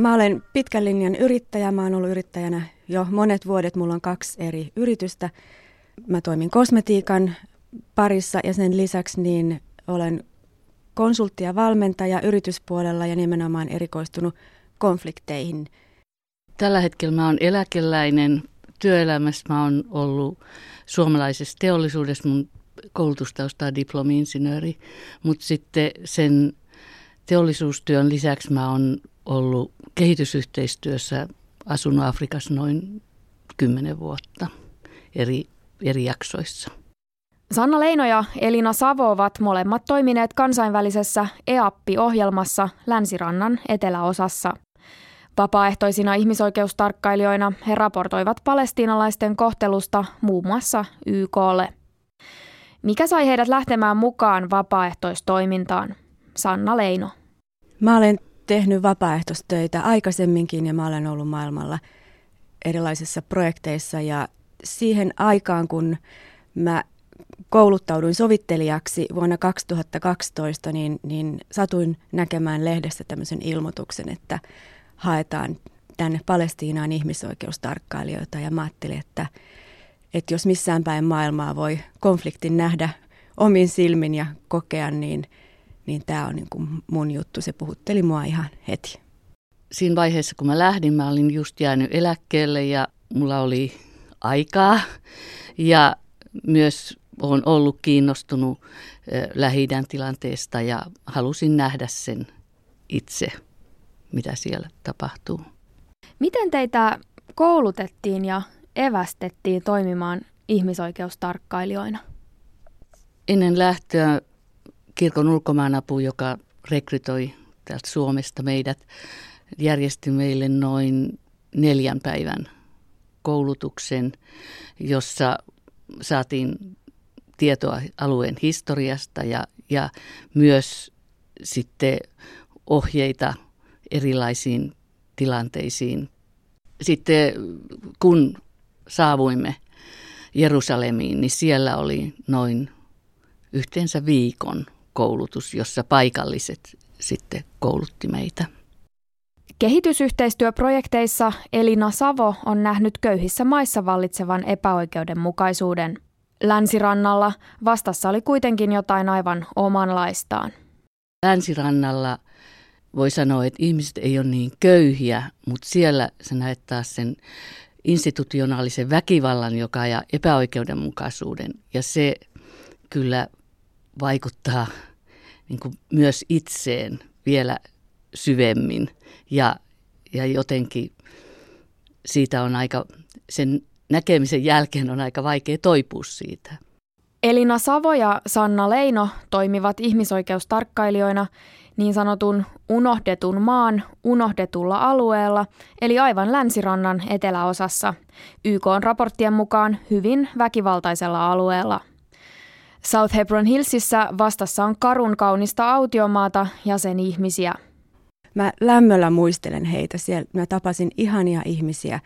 Mä olen pitkän linjan yrittäjä. Mä oon ollut yrittäjänä jo monet vuodet. Mulla on kaksi eri yritystä. Mä toimin kosmetiikan parissa ja sen lisäksi niin olen konsultti ja valmentaja yrityspuolella ja nimenomaan erikoistunut konflikteihin. Tällä hetkellä mä oon eläkeläinen. Työelämässä mä oon ollut suomalaisessa teollisuudessa. Mun koulutustausta on diplomi-insinööri, mutta sitten sen teollisuustyön lisäksi mä oon ollut kehitysyhteistyössä, asunut Afrikassa noin kymmenen vuotta eri, eri jaksoissa. Sanna Leino ja Elina Savo ovat molemmat toimineet kansainvälisessä EAPPI-ohjelmassa Länsirannan eteläosassa. Vapaaehtoisina ihmisoikeustarkkailijoina he raportoivat palestiinalaisten kohtelusta muun muassa YKlle. Mikä sai heidät lähtemään mukaan vapaaehtoistoimintaan? Sanna Leino. Mä olen tehnyt vapaaehtoistöitä aikaisemminkin ja mä olen ollut maailmalla erilaisissa projekteissa. Ja siihen aikaan, kun mä kouluttauduin sovittelijaksi vuonna 2012, niin, niin satuin näkemään lehdessä tämmöisen ilmoituksen, että haetaan tänne Palestiinaan ihmisoikeustarkkailijoita. Ja mä ajattelin, että, että jos missään päin maailmaa voi konfliktin nähdä omin silmin ja kokea, niin, niin tämä on niin kuin mun juttu. Se puhutteli mua ihan heti. Siinä vaiheessa, kun mä lähdin, mä olin just jäänyt eläkkeelle ja mulla oli aikaa ja myös olen ollut kiinnostunut lähi tilanteesta ja halusin nähdä sen itse, mitä siellä tapahtuu. Miten teitä koulutettiin ja evästettiin toimimaan ihmisoikeustarkkailijoina? Ennen lähtöä kirkon ulkomaanapu, joka rekrytoi täältä Suomesta meidät, järjesti meille noin neljän päivän koulutuksen, jossa saatiin tietoa alueen historiasta ja, ja myös sitten ohjeita erilaisiin tilanteisiin. Sitten kun saavuimme Jerusalemiin, niin siellä oli noin yhteensä viikon koulutus, jossa paikalliset sitten koulutti meitä. Kehitysyhteistyöprojekteissa Elina Savo on nähnyt köyhissä maissa vallitsevan epäoikeudenmukaisuuden. Länsirannalla vastassa oli kuitenkin jotain aivan omanlaistaan. Länsirannalla voi sanoa, että ihmiset ei ole niin köyhiä, mutta siellä sä näet taas sen institutionaalisen väkivallan, joka ja epäoikeudenmukaisuuden. Ja se kyllä vaikuttaa niin kuin myös itseen vielä syvemmin. Ja, ja jotenkin siitä on aika, sen näkemisen jälkeen on aika vaikea toipua siitä. Elina Savo ja Sanna Leino toimivat ihmisoikeustarkkailijoina niin sanotun unohdetun maan unohdetulla alueella, eli aivan länsirannan eteläosassa, YK on raporttien mukaan hyvin väkivaltaisella alueella. South Hebron Hillsissä vastassa on karun kaunista autiomaata ja sen ihmisiä. Mä lämmöllä muistelen heitä siellä. Mä tapasin ihania ihmisiä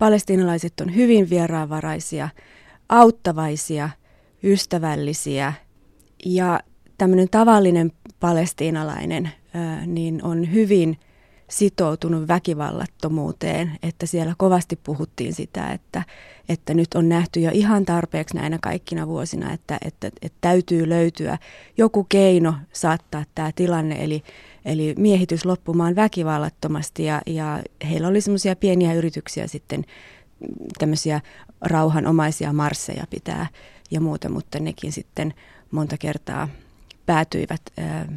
Palestiinalaiset on hyvin vieraanvaraisia, auttavaisia, ystävällisiä ja tämmöinen tavallinen palestiinalainen niin on hyvin sitoutunut väkivallattomuuteen, että siellä kovasti puhuttiin sitä, että, että nyt on nähty jo ihan tarpeeksi näinä kaikkina vuosina, että, että, että täytyy löytyä joku keino saattaa tämä tilanne, eli eli miehitys loppumaan väkivallattomasti ja, ja heillä oli semmoisia pieniä yrityksiä sitten tämmöisiä rauhanomaisia marsseja pitää ja muuta, mutta nekin sitten monta kertaa päätyivät ää,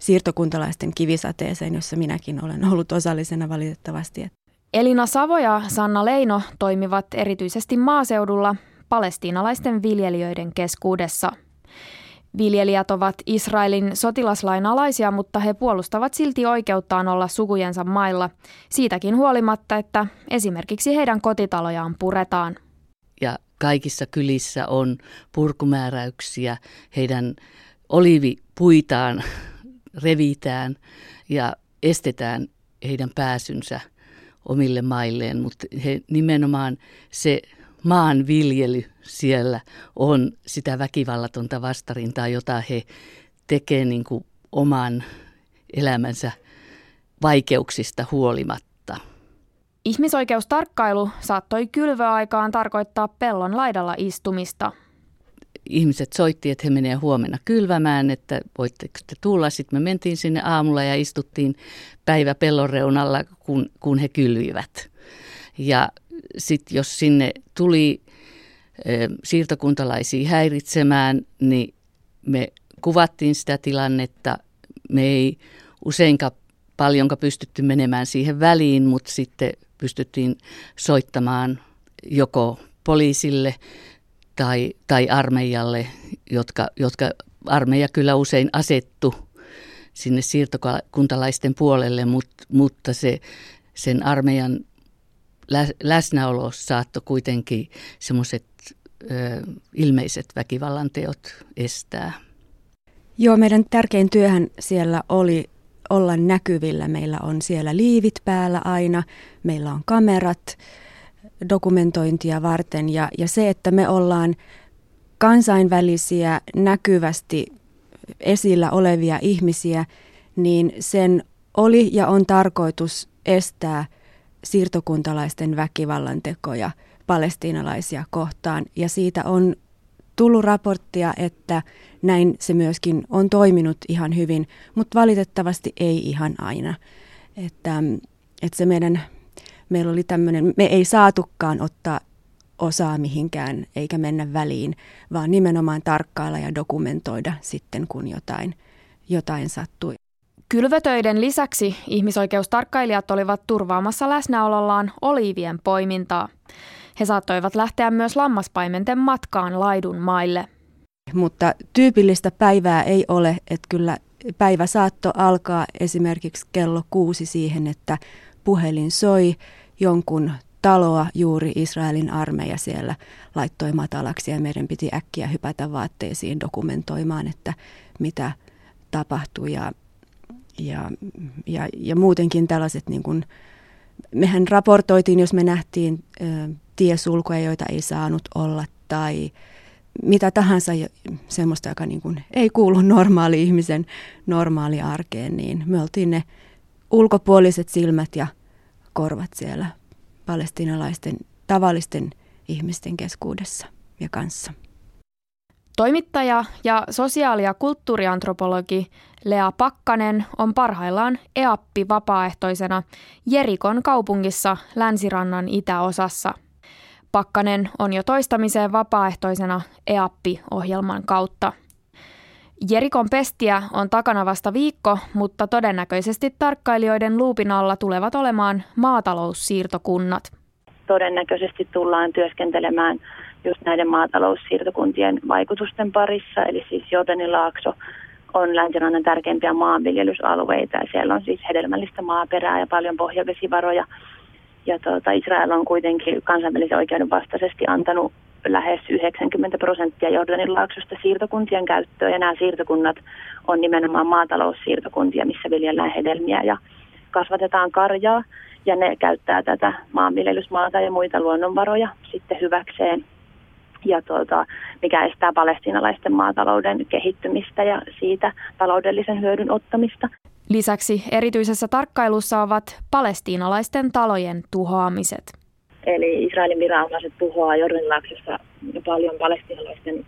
siirtokuntalaisten kivisateeseen, jossa minäkin olen ollut osallisena valitettavasti. Elina Savo ja Sanna Leino toimivat erityisesti maaseudulla palestiinalaisten viljelijöiden keskuudessa – Viljelijät ovat Israelin sotilaslain alaisia, mutta he puolustavat silti oikeuttaan olla sukujensa mailla, siitäkin huolimatta, että esimerkiksi heidän kotitalojaan puretaan. Ja kaikissa kylissä on purkumääräyksiä, heidän olivipuitaan revitään ja estetään heidän pääsynsä omille mailleen, mutta he nimenomaan se maanviljely siellä on sitä väkivallatonta vastarintaa, jota he tekevät niin oman elämänsä vaikeuksista huolimatta. Ihmisoikeustarkkailu saattoi kylvöaikaan tarkoittaa pellon laidalla istumista. Ihmiset soitti, että he menee huomenna kylvämään, että voitteko te tulla. Sitten me mentiin sinne aamulla ja istuttiin päivä pellon reunalla, kun, kun he kylvivät. Ja sitten jos sinne tuli siirtokuntalaisia häiritsemään, niin me kuvattiin sitä tilannetta. Me ei useinkaan paljonka pystytty menemään siihen väliin, mutta sitten pystyttiin soittamaan joko poliisille tai, tai armeijalle, jotka, jotka armeija kyllä usein asettu sinne siirtokuntalaisten puolelle, mutta, mutta se, sen armeijan läsnäolo saattoi kuitenkin semmoiset ilmeiset väkivallan teot estää. Joo, meidän tärkein työhän siellä oli olla näkyvillä. Meillä on siellä liivit päällä aina, meillä on kamerat dokumentointia varten ja, ja se, että me ollaan kansainvälisiä näkyvästi esillä olevia ihmisiä, niin sen oli ja on tarkoitus estää siirtokuntalaisten väkivallan tekoja palestiinalaisia kohtaan. Ja siitä on tullut raporttia, että näin se myöskin on toiminut ihan hyvin, mutta valitettavasti ei ihan aina. Että, että se meidän, meillä oli tämmöinen, me ei saatukaan ottaa osaa mihinkään eikä mennä väliin, vaan nimenomaan tarkkailla ja dokumentoida sitten, kun jotain, jotain sattui. Kylvötöiden lisäksi ihmisoikeustarkkailijat olivat turvaamassa läsnäolollaan oliivien poimintaa. He saattoivat lähteä myös lammaspaimenten matkaan laidun maille. Mutta tyypillistä päivää ei ole, että kyllä päivä saatto alkaa esimerkiksi kello kuusi siihen, että puhelin soi jonkun taloa juuri Israelin armeija siellä laittoi matalaksi ja meidän piti äkkiä hypätä vaatteisiin dokumentoimaan, että mitä tapahtui ja, ja, ja, ja muutenkin tällaiset niin kuin, mehän raportoitiin, jos me nähtiin ö, tiesulkuja, joita ei saanut olla tai mitä tahansa semmoista, joka niin kuin ei kuulu normaali ihmisen normaali arkeen, niin me oltiin ne ulkopuoliset silmät ja korvat siellä palestinalaisten tavallisten ihmisten keskuudessa ja kanssa. Toimittaja ja sosiaali- ja kulttuuriantropologi Lea Pakkanen on parhaillaan EAPPI-vapaaehtoisena Jerikon kaupungissa Länsirannan itäosassa. Pakkanen on jo toistamiseen vapaaehtoisena EAPPI-ohjelman kautta. Jerikon pestiä on takana vasta viikko, mutta todennäköisesti tarkkailijoiden luupin alla tulevat olemaan maataloussiirtokunnat. Todennäköisesti tullaan työskentelemään just näiden maataloussiirtokuntien vaikutusten parissa, eli siis Jordanin laakso on länsirannan tärkeimpiä maanviljelysalueita ja siellä on siis hedelmällistä maaperää ja paljon pohjavesivaroja. Ja tuota, Israel on kuitenkin kansainvälisen oikeuden vastaisesti antanut lähes 90 prosenttia Jordanin laaksosta siirtokuntien käyttöön ja nämä siirtokunnat on nimenomaan maataloussiirtokuntia, missä viljellään hedelmiä ja kasvatetaan karjaa ja ne käyttää tätä maanviljelysmaata ja muita luonnonvaroja sitten hyväkseen ja tuota, mikä estää palestinalaisten maatalouden kehittymistä ja siitä taloudellisen hyödyn ottamista. Lisäksi erityisessä tarkkailussa ovat palestiinalaisten talojen tuhoamiset. Eli Israelin viranomaiset tuhoaa Jordanilaaksessa paljon palestiinalaisten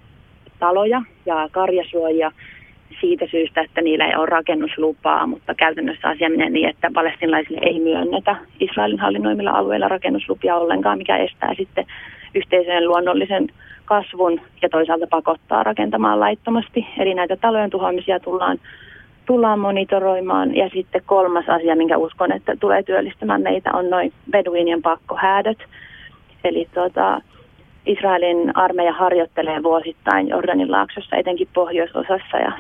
taloja ja karjasuojia siitä syystä, että niillä ei ole rakennuslupaa, mutta käytännössä asia menee niin, että palestinalaisille ei myönnetä Israelin hallinnoimilla alueilla rakennuslupia ollenkaan, mikä estää sitten yhteisöjen luonnollisen kasvun ja toisaalta pakottaa rakentamaan laittomasti. Eli näitä talojen tuhoamisia tullaan, tullaan monitoroimaan. Ja sitten kolmas asia, minkä uskon, että tulee työllistämään meitä, on noin beduinien pakkohäädöt. Eli tota, Israelin armeija harjoittelee vuosittain Jordanin laaksossa, etenkin pohjoisosassa ja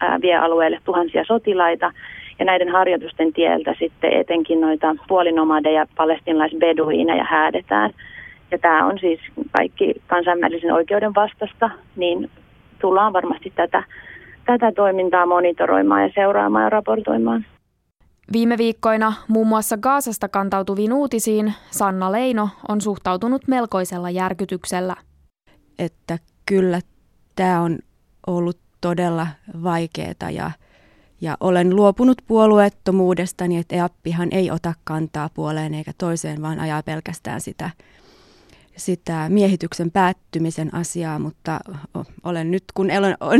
ää, vie alueelle tuhansia sotilaita. Ja näiden harjoitusten tieltä sitten etenkin noita puolinomadeja, palestinalaisbeduineja häädetään – ja tämä on siis kaikki kansainvälisen oikeuden vastasta, niin tullaan varmasti tätä, tätä toimintaa monitoroimaan ja seuraamaan ja raportoimaan. Viime viikkoina muun muassa Gaasasta kantautuviin uutisiin Sanna Leino on suhtautunut melkoisella järkytyksellä. Että kyllä tämä on ollut todella vaikeaa ja, Ja olen luopunut puolueettomuudestani, että EAPPihan ei ota kantaa puoleen eikä toiseen, vaan ajaa pelkästään sitä, sitä miehityksen päättymisen asiaa, mutta olen nyt, kun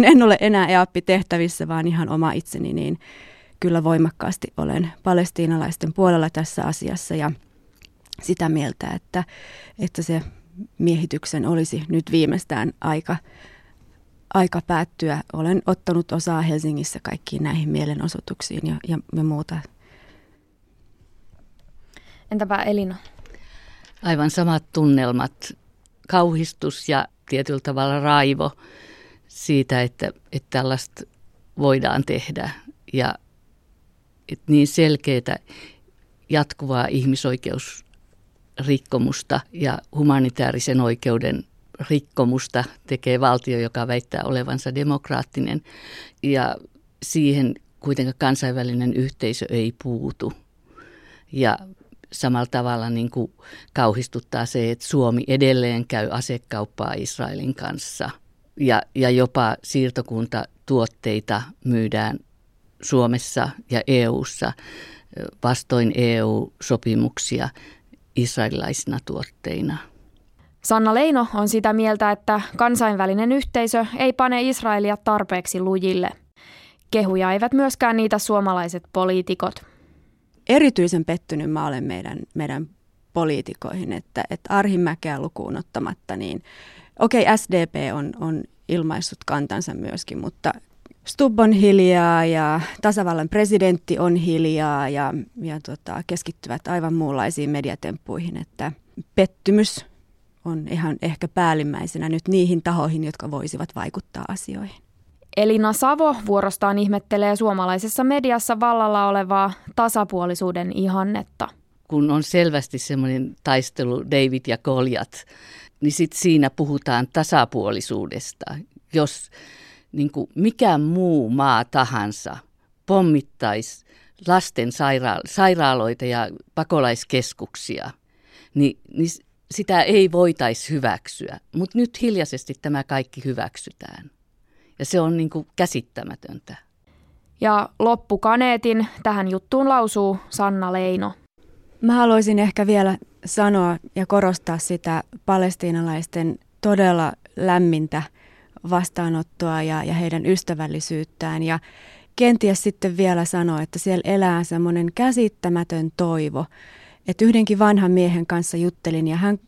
en ole enää EAPPI-tehtävissä, vaan ihan oma itseni, niin kyllä voimakkaasti olen palestiinalaisten puolella tässä asiassa ja sitä mieltä, että, että se miehityksen olisi nyt viimeistään aika, aika päättyä. Olen ottanut osaa Helsingissä kaikkiin näihin mielenosoituksiin ja, ja, ja muuta. Entäpä Elina? Aivan samat tunnelmat, kauhistus ja tietyllä tavalla raivo siitä, että, että tällaista voidaan tehdä. Ja että niin selkeää jatkuvaa ihmisoikeusrikkomusta ja humanitaarisen oikeuden rikkomusta tekee valtio, joka väittää olevansa demokraattinen. Ja siihen kuitenkaan kansainvälinen yhteisö ei puutu. Ja samalla tavalla niin kuin kauhistuttaa se, että Suomi edelleen käy asekauppaa Israelin kanssa. Ja, ja jopa siirtokuntatuotteita myydään Suomessa ja EU:ssa vastoin EU-sopimuksia israelilaisina tuotteina. Sanna Leino on sitä mieltä, että kansainvälinen yhteisö ei pane Israelia tarpeeksi lujille. Kehuja eivät myöskään niitä suomalaiset poliitikot. Erityisen pettynyt mä olen meidän, meidän poliitikoihin, että, että Arhimäkeä lukuun ottamatta, niin okei okay, SDP on, on ilmaissut kantansa myöskin, mutta Stubb on hiljaa ja tasavallan presidentti on hiljaa ja, ja tota, keskittyvät aivan muunlaisiin mediatemppuihin, että pettymys on ihan ehkä päällimmäisenä nyt niihin tahoihin, jotka voisivat vaikuttaa asioihin. Elina Savo vuorostaan ihmettelee suomalaisessa mediassa vallalla olevaa tasapuolisuuden ihannetta. Kun on selvästi semmoinen taistelu David ja Koljat, niin sit siinä puhutaan tasapuolisuudesta. Jos niin kuin mikä muu maa tahansa pommittaisi lasten saira- sairaaloita ja pakolaiskeskuksia, niin, niin sitä ei voitaisi hyväksyä. Mutta nyt hiljaisesti tämä kaikki hyväksytään. Ja se on niin kuin käsittämätöntä. Ja loppukaneetin tähän juttuun lausuu Sanna Leino. Mä haluaisin ehkä vielä sanoa ja korostaa sitä palestiinalaisten todella lämmintä vastaanottoa ja, ja heidän ystävällisyyttään. Ja kenties sitten vielä sanoa, että siellä elää semmoinen käsittämätön toivo. Että yhdenkin vanhan miehen kanssa juttelin ja hän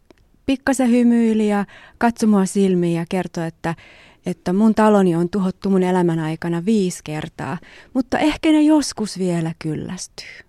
pikkasen hymyili ja katsoi mua silmiin ja kertoi, että, että mun taloni on tuhottu mun elämän aikana viisi kertaa, mutta ehkä ne joskus vielä kyllästyy.